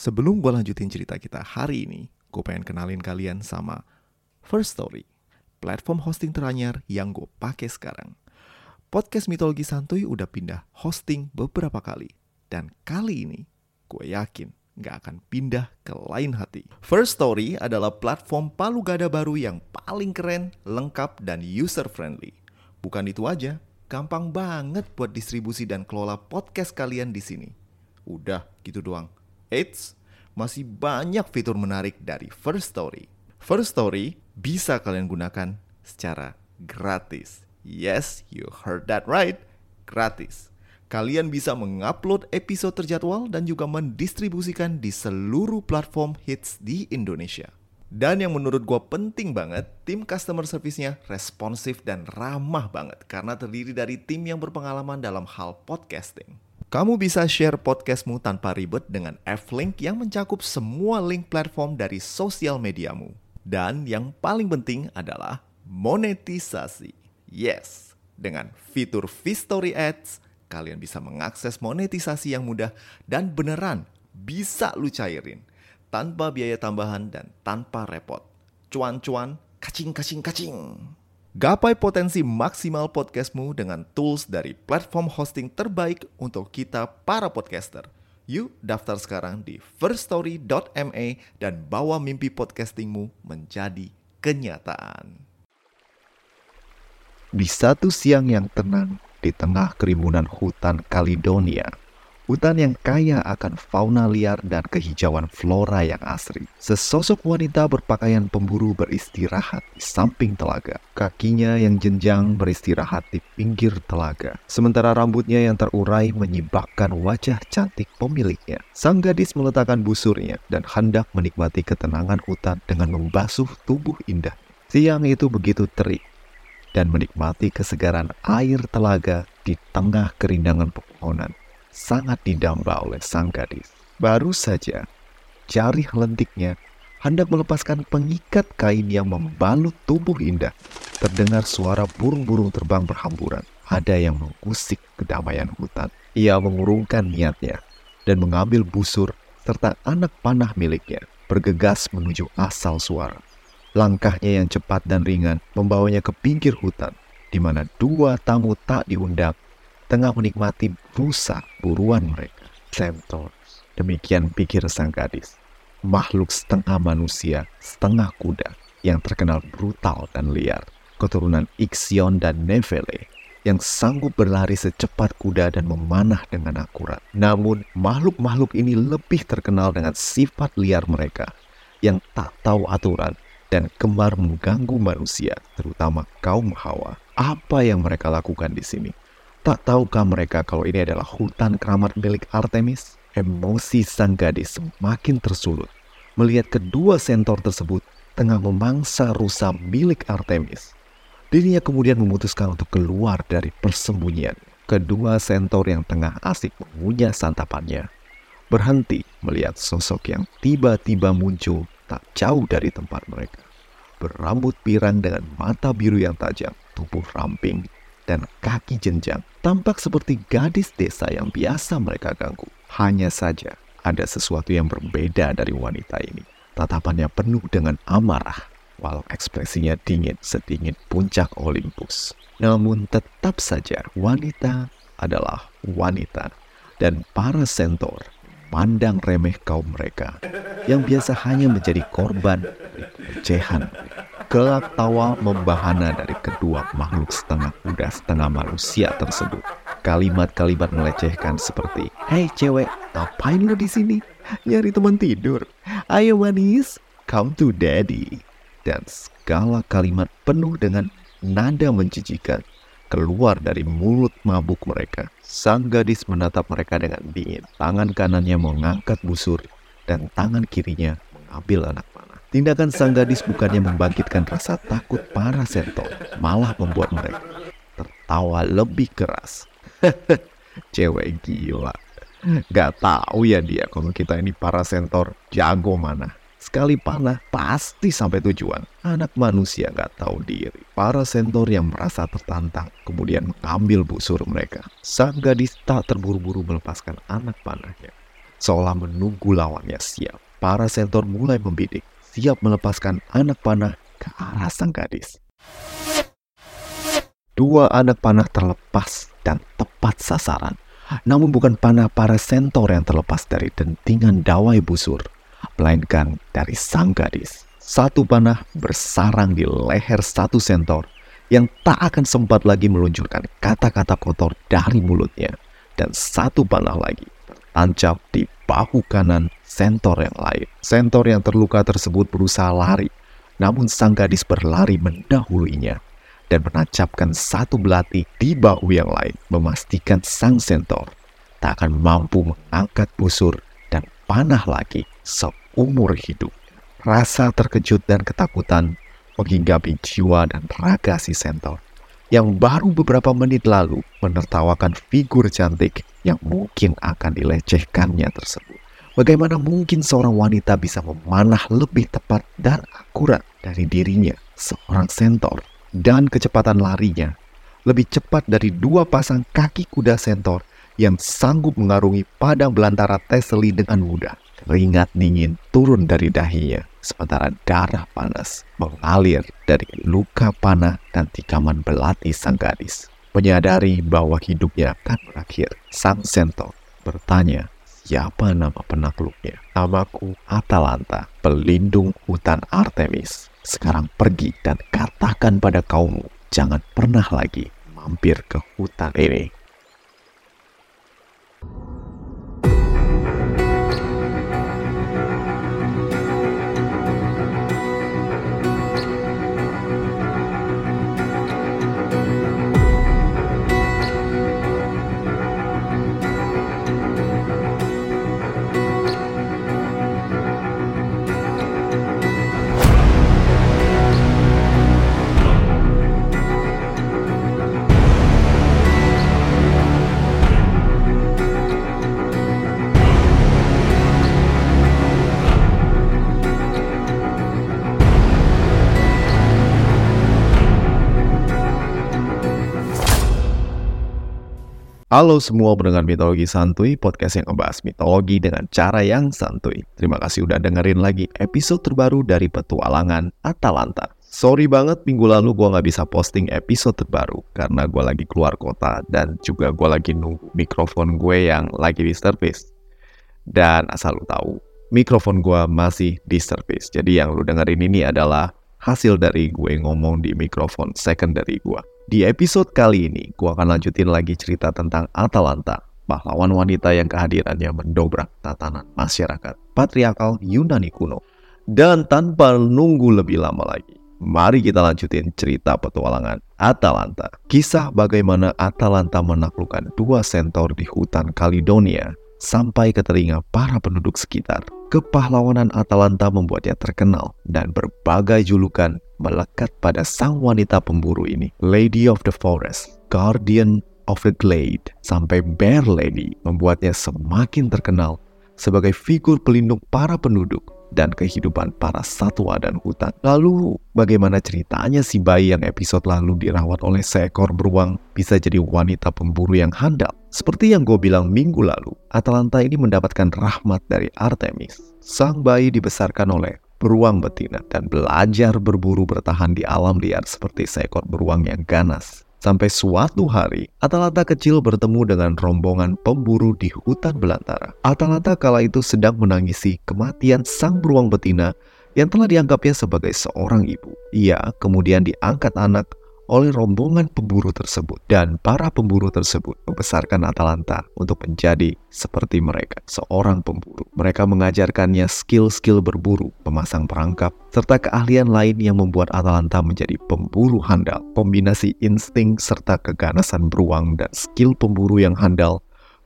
Sebelum gue lanjutin cerita kita hari ini, gue pengen kenalin kalian sama First Story, platform hosting teranyar yang gue pakai sekarang. Podcast Mitologi Santuy udah pindah hosting beberapa kali. Dan kali ini, gue yakin gak akan pindah ke lain hati. First Story adalah platform palu gada baru yang paling keren, lengkap, dan user-friendly. Bukan itu aja, gampang banget buat distribusi dan kelola podcast kalian di sini. Udah gitu doang. Eits, masih banyak fitur menarik dari First Story. First Story bisa kalian gunakan secara gratis. Yes, you heard that right. Gratis. Kalian bisa mengupload episode terjadwal dan juga mendistribusikan di seluruh platform hits di Indonesia. Dan yang menurut gue penting banget, tim customer service-nya responsif dan ramah banget karena terdiri dari tim yang berpengalaman dalam hal podcasting. Kamu bisa share podcastmu tanpa ribet dengan F-Link yang mencakup semua link platform dari sosial mediamu. Dan yang paling penting adalah monetisasi. Yes, dengan fitur V-Story Ads, kalian bisa mengakses monetisasi yang mudah dan beneran bisa lu cairin tanpa biaya tambahan dan tanpa repot. Cuan-cuan, kacing-kacing-kacing. Gapai potensi maksimal podcastmu dengan tools dari platform hosting terbaik untuk kita para podcaster. Yuk daftar sekarang di firststory.me dan bawa mimpi podcastingmu menjadi kenyataan. Di satu siang yang tenang di tengah keribunan hutan Caledonia, Hutan yang kaya akan fauna liar dan kehijauan flora yang asri. Sesosok wanita berpakaian pemburu beristirahat di samping telaga. Kakinya yang jenjang beristirahat di pinggir telaga. Sementara rambutnya yang terurai menyibakkan wajah cantik pemiliknya. Sang gadis meletakkan busurnya dan hendak menikmati ketenangan hutan dengan membasuh tubuh indah. Siang itu begitu terik dan menikmati kesegaran air telaga di tengah kerindangan pepohonan sangat didamba oleh sang gadis. Baru saja jari lentiknya hendak melepaskan pengikat kain yang membalut tubuh indah. Terdengar suara burung-burung terbang berhamburan. Ada yang mengusik kedamaian hutan. Ia mengurungkan niatnya dan mengambil busur serta anak panah miliknya bergegas menuju asal suara. Langkahnya yang cepat dan ringan membawanya ke pinggir hutan, di mana dua tamu tak diundang tengah menikmati busa buruan mereka. Centaurs. Demikian pikir sang gadis. Makhluk setengah manusia, setengah kuda yang terkenal brutal dan liar. Keturunan Ixion dan Nevele yang sanggup berlari secepat kuda dan memanah dengan akurat. Namun, makhluk-makhluk ini lebih terkenal dengan sifat liar mereka yang tak tahu aturan dan gemar mengganggu manusia, terutama kaum Hawa. Apa yang mereka lakukan di sini? Tak tahukah mereka kalau ini adalah hutan keramat milik Artemis? Emosi sang gadis semakin tersulut melihat kedua sentor tersebut tengah memangsa rusa milik Artemis. Dirinya kemudian memutuskan untuk keluar dari persembunyian. Kedua sentor yang tengah asik mengunyah santapannya berhenti melihat sosok yang tiba-tiba muncul tak jauh dari tempat mereka. Berambut pirang dengan mata biru yang tajam, tubuh ramping, dan kaki jenjang tampak seperti gadis desa yang biasa mereka ganggu. Hanya saja ada sesuatu yang berbeda dari wanita ini. Tatapannya penuh dengan amarah, walau ekspresinya dingin sedingin puncak Olympus. Namun tetap saja wanita adalah wanita dan para sentor pandang remeh kaum mereka yang biasa hanya menjadi korban dari pelecehan Gelak tawa membahana dari kedua makhluk setengah kuda setengah manusia tersebut. Kalimat-kalimat melecehkan seperti, Hei cewek, ngapain lo di sini? Nyari teman tidur. Ayo manis, come to daddy. Dan segala kalimat penuh dengan nada menjijikan keluar dari mulut mabuk mereka. Sang gadis menatap mereka dengan dingin. Tangan kanannya mengangkat busur dan tangan kirinya mengambil anak Tindakan sang gadis bukannya membangkitkan rasa takut para sentor, malah membuat mereka tertawa lebih keras. Cewek gila. Gak tahu ya dia kalau kita ini para sentor jago mana. Sekali panah pasti sampai tujuan. Anak manusia gak tahu diri. Para sentor yang merasa tertantang kemudian mengambil busur mereka. Sang gadis tak terburu-buru melepaskan anak panahnya. seolah menunggu lawannya siap. Para sentor mulai membidik, siap melepaskan anak panah ke arah sang gadis. Dua anak panah terlepas dan tepat sasaran. Namun bukan panah para sentor yang terlepas dari dentingan dawai busur, melainkan dari sang gadis. Satu panah bersarang di leher satu sentor yang tak akan sempat lagi meluncurkan kata-kata kotor dari mulutnya. Dan satu panah lagi tertancap di bahu kanan sentor yang lain. Sentor yang terluka tersebut berusaha lari, namun sang gadis berlari mendahuluinya dan menancapkan satu belati di bahu yang lain, memastikan sang sentor tak akan mampu mengangkat busur dan panah lagi seumur hidup. Rasa terkejut dan ketakutan menghinggapi jiwa dan raga si sentor yang baru beberapa menit lalu menertawakan figur cantik yang mungkin akan dilecehkannya tersebut. Bagaimana mungkin seorang wanita bisa memanah lebih tepat dan akurat dari dirinya, seorang sentor? dan kecepatan larinya lebih cepat dari dua pasang kaki kuda sentor yang sanggup mengarungi padang belantara Teseli dengan mudah. Keringat dingin turun dari dahinya, sementara darah panas mengalir dari luka panah dan tikaman belati sang gadis. Menyadari bahwa hidupnya akan berakhir, sang sentor bertanya, siapa nama penakluknya? Namaku Atalanta, pelindung hutan Artemis. Sekarang pergi dan katakan pada kaummu, jangan pernah lagi mampir ke hutan ini. Halo semua pendengar mitologi santuy, podcast yang ngebahas mitologi dengan cara yang santuy. Terima kasih udah dengerin lagi episode terbaru dari petualangan Atalanta. Sorry banget minggu lalu gue gak bisa posting episode terbaru karena gue lagi keluar kota dan juga gue lagi nunggu mikrofon gue yang lagi di service. Dan asal lu tahu, mikrofon gue masih di service. Jadi yang lu dengerin ini adalah hasil dari gue ngomong di mikrofon secondary gue. Di episode kali ini, gue akan lanjutin lagi cerita tentang Atalanta, pahlawan wanita yang kehadirannya mendobrak tatanan masyarakat patriarkal Yunani kuno. Dan tanpa nunggu lebih lama lagi, mari kita lanjutin cerita petualangan Atalanta. Kisah bagaimana Atalanta menaklukkan dua sentor di hutan Kalidonia sampai ke telinga para penduduk sekitar. Kepahlawanan Atalanta membuatnya terkenal dan berbagai julukan melekat pada sang wanita pemburu ini. Lady of the Forest, Guardian of the Glade, sampai Bear Lady membuatnya semakin terkenal sebagai figur pelindung para penduduk dan kehidupan para satwa dan hutan. Lalu, bagaimana ceritanya si bayi yang episode lalu dirawat oleh seekor beruang bisa jadi wanita pemburu yang handal? Seperti yang gue bilang minggu lalu, Atalanta ini mendapatkan rahmat dari Artemis. Sang bayi dibesarkan oleh beruang betina dan belajar berburu bertahan di alam liar seperti seekor beruang yang ganas. Sampai suatu hari, Atalanta kecil bertemu dengan rombongan pemburu di hutan belantara. Atalanta kala itu sedang menangisi kematian sang beruang betina yang telah dianggapnya sebagai seorang ibu. Ia kemudian diangkat anak oleh rombongan pemburu tersebut dan para pemburu tersebut membesarkan Atalanta untuk menjadi seperti mereka, seorang pemburu. Mereka mengajarkannya skill-skill berburu, memasang perangkap, serta keahlian lain yang membuat Atalanta menjadi pemburu handal. Kombinasi insting serta keganasan beruang dan skill pemburu yang handal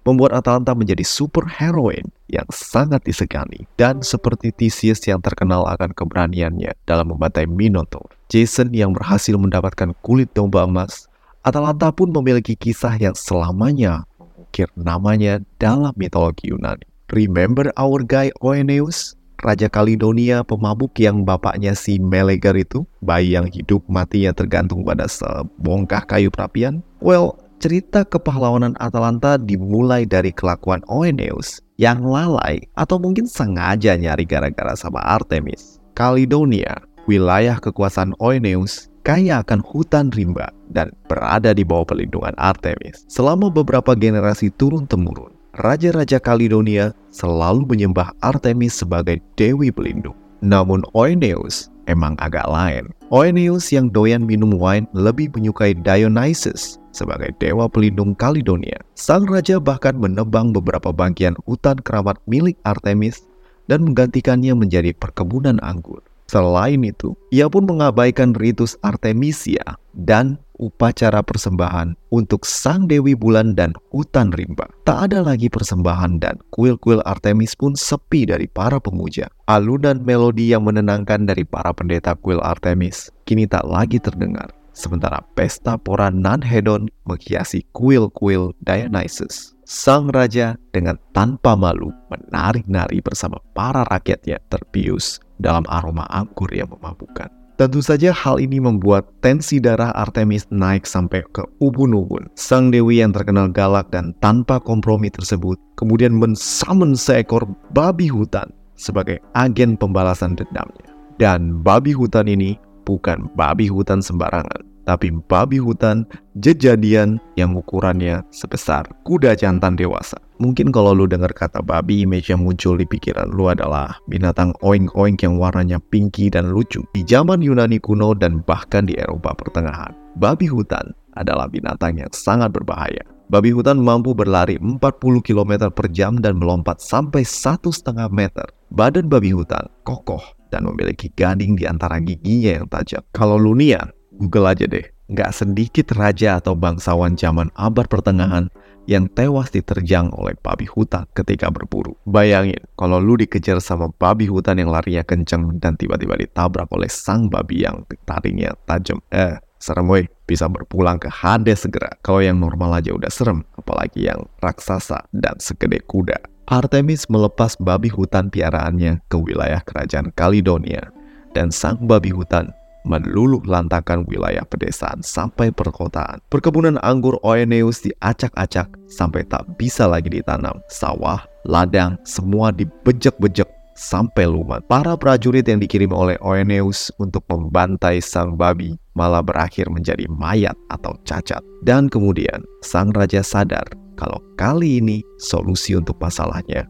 membuat Atalanta menjadi super heroine yang sangat disegani dan seperti Theseus yang terkenal akan keberaniannya dalam membantai Minotaur. Jason yang berhasil mendapatkan kulit domba emas, Atalanta pun memiliki kisah yang selamanya mengukir namanya dalam mitologi Yunani. Remember our guy Oeneus? Raja Kalidonia pemabuk yang bapaknya si Meleger itu, bayi yang hidup matinya tergantung pada sebongkah kayu perapian? Well, cerita kepahlawanan Atalanta dimulai dari kelakuan Oeneus yang lalai atau mungkin sengaja nyari gara-gara sama Artemis. Kaledonia, wilayah kekuasaan Oeneus, kaya akan hutan rimba dan berada di bawah perlindungan Artemis. Selama beberapa generasi turun-temurun, raja-raja Kaledonia selalu menyembah Artemis sebagai dewi pelindung. Namun Oeneus emang agak lain. Oeneus yang doyan minum wine lebih menyukai Dionysus sebagai dewa pelindung Kaledonia. Sang raja bahkan menebang beberapa bagian hutan keramat milik Artemis dan menggantikannya menjadi perkebunan anggur. Selain itu, ia pun mengabaikan ritus Artemisia dan upacara persembahan untuk sang Dewi Bulan dan hutan rimba. Tak ada lagi persembahan dan kuil-kuil Artemis pun sepi dari para pemuja. Alunan melodi yang menenangkan dari para pendeta kuil Artemis kini tak lagi terdengar. Sementara pesta pora non-hedon menghiasi kuil-kuil Dionysus. Sang raja dengan tanpa malu menari-nari bersama para rakyatnya terbius dalam aroma anggur yang memabukkan. Tentu saja hal ini membuat tensi darah Artemis naik sampai ke ubun-ubun. Sang dewi yang terkenal galak dan tanpa kompromi tersebut kemudian mensamen seekor babi hutan sebagai agen pembalasan dendamnya. Dan babi hutan ini bukan babi hutan sembarangan, tapi babi hutan jejadian yang ukurannya sebesar kuda jantan dewasa. Mungkin kalau lu dengar kata babi, image yang muncul di pikiran lu adalah binatang oink-oink yang warnanya pinky dan lucu. Di zaman Yunani kuno dan bahkan di Eropa pertengahan, babi hutan adalah binatang yang sangat berbahaya. Babi hutan mampu berlari 40 km per jam dan melompat sampai satu setengah meter. Badan babi hutan kokoh dan memiliki gading di antara giginya yang tajam. Kalau lu niat, Google aja deh. Nggak sedikit raja atau bangsawan zaman abad pertengahan yang tewas diterjang oleh babi hutan ketika berburu. Bayangin, kalau lu dikejar sama babi hutan yang larinya kenceng dan tiba-tiba ditabrak oleh sang babi yang taringnya tajam. Eh, serem woi, bisa berpulang ke Hades segera. Kalau yang normal aja udah serem, apalagi yang raksasa dan segede kuda. Artemis melepas babi hutan piaraannya ke wilayah kerajaan Kaledonia, dan sang babi hutan meluluh lantakan wilayah pedesaan sampai perkotaan. Perkebunan anggur Oeneus diacak-acak sampai tak bisa lagi ditanam. Sawah, ladang, semua dibejek-bejek sampai lumat. Para prajurit yang dikirim oleh Oeneus untuk membantai sang babi malah berakhir menjadi mayat atau cacat. Dan kemudian sang raja sadar kalau kali ini solusi untuk masalahnya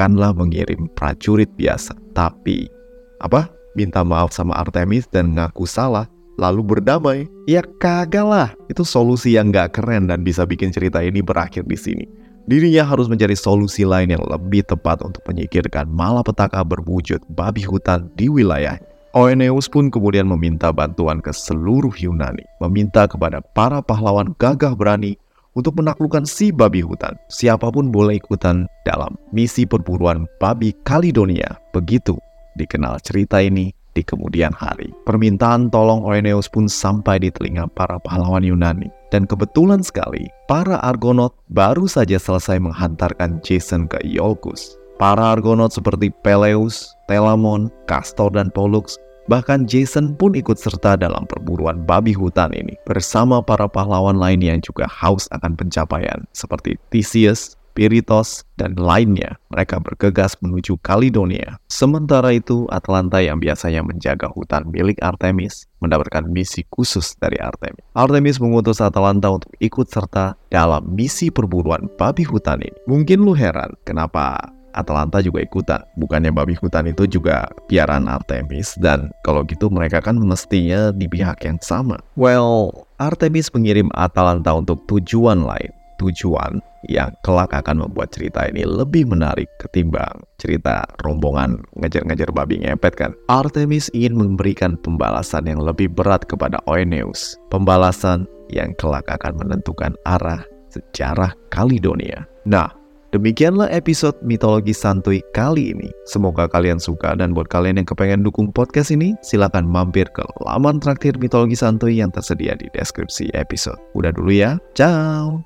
bukanlah mengirim prajurit biasa, tapi apa? minta maaf sama Artemis dan ngaku salah, lalu berdamai. Ya kagak lah, itu solusi yang gak keren dan bisa bikin cerita ini berakhir di sini. Dirinya harus mencari solusi lain yang lebih tepat untuk menyingkirkan malapetaka berwujud babi hutan di wilayahnya. Oeneus pun kemudian meminta bantuan ke seluruh Yunani, meminta kepada para pahlawan gagah berani untuk menaklukkan si babi hutan. Siapa pun boleh ikutan dalam misi perburuan babi Kaledonia. Begitu dikenal cerita ini di kemudian hari. Permintaan tolong Oeneus pun sampai di telinga para pahlawan Yunani. Dan kebetulan sekali, para Argonaut baru saja selesai menghantarkan Jason ke Iolcus. Para Argonaut seperti Peleus, Telamon, Castor, dan Pollux Bahkan Jason pun ikut serta dalam perburuan babi hutan ini bersama para pahlawan lain yang juga haus akan pencapaian seperti Theseus, Piritos, dan lainnya. Mereka bergegas menuju Kaledonia. Sementara itu, Atlanta yang biasanya menjaga hutan milik Artemis mendapatkan misi khusus dari Artemis. Artemis mengutus Atlanta untuk ikut serta dalam misi perburuan babi hutan ini. Mungkin lu heran kenapa Atlanta juga ikutan. Bukannya babi hutan itu juga piaraan Artemis dan kalau gitu mereka kan mestinya di pihak yang sama. Well, Artemis mengirim Atalanta untuk tujuan lain tujuan yang kelak akan membuat cerita ini lebih menarik ketimbang cerita rombongan ngejar-ngejar babi ngepet kan. Artemis ingin memberikan pembalasan yang lebih berat kepada Oeneus. Pembalasan yang kelak akan menentukan arah sejarah Kaledonia. Nah, Demikianlah episode mitologi santuy kali ini. Semoga kalian suka dan buat kalian yang kepengen dukung podcast ini, silahkan mampir ke laman traktir mitologi santuy yang tersedia di deskripsi episode. Udah dulu ya, ciao!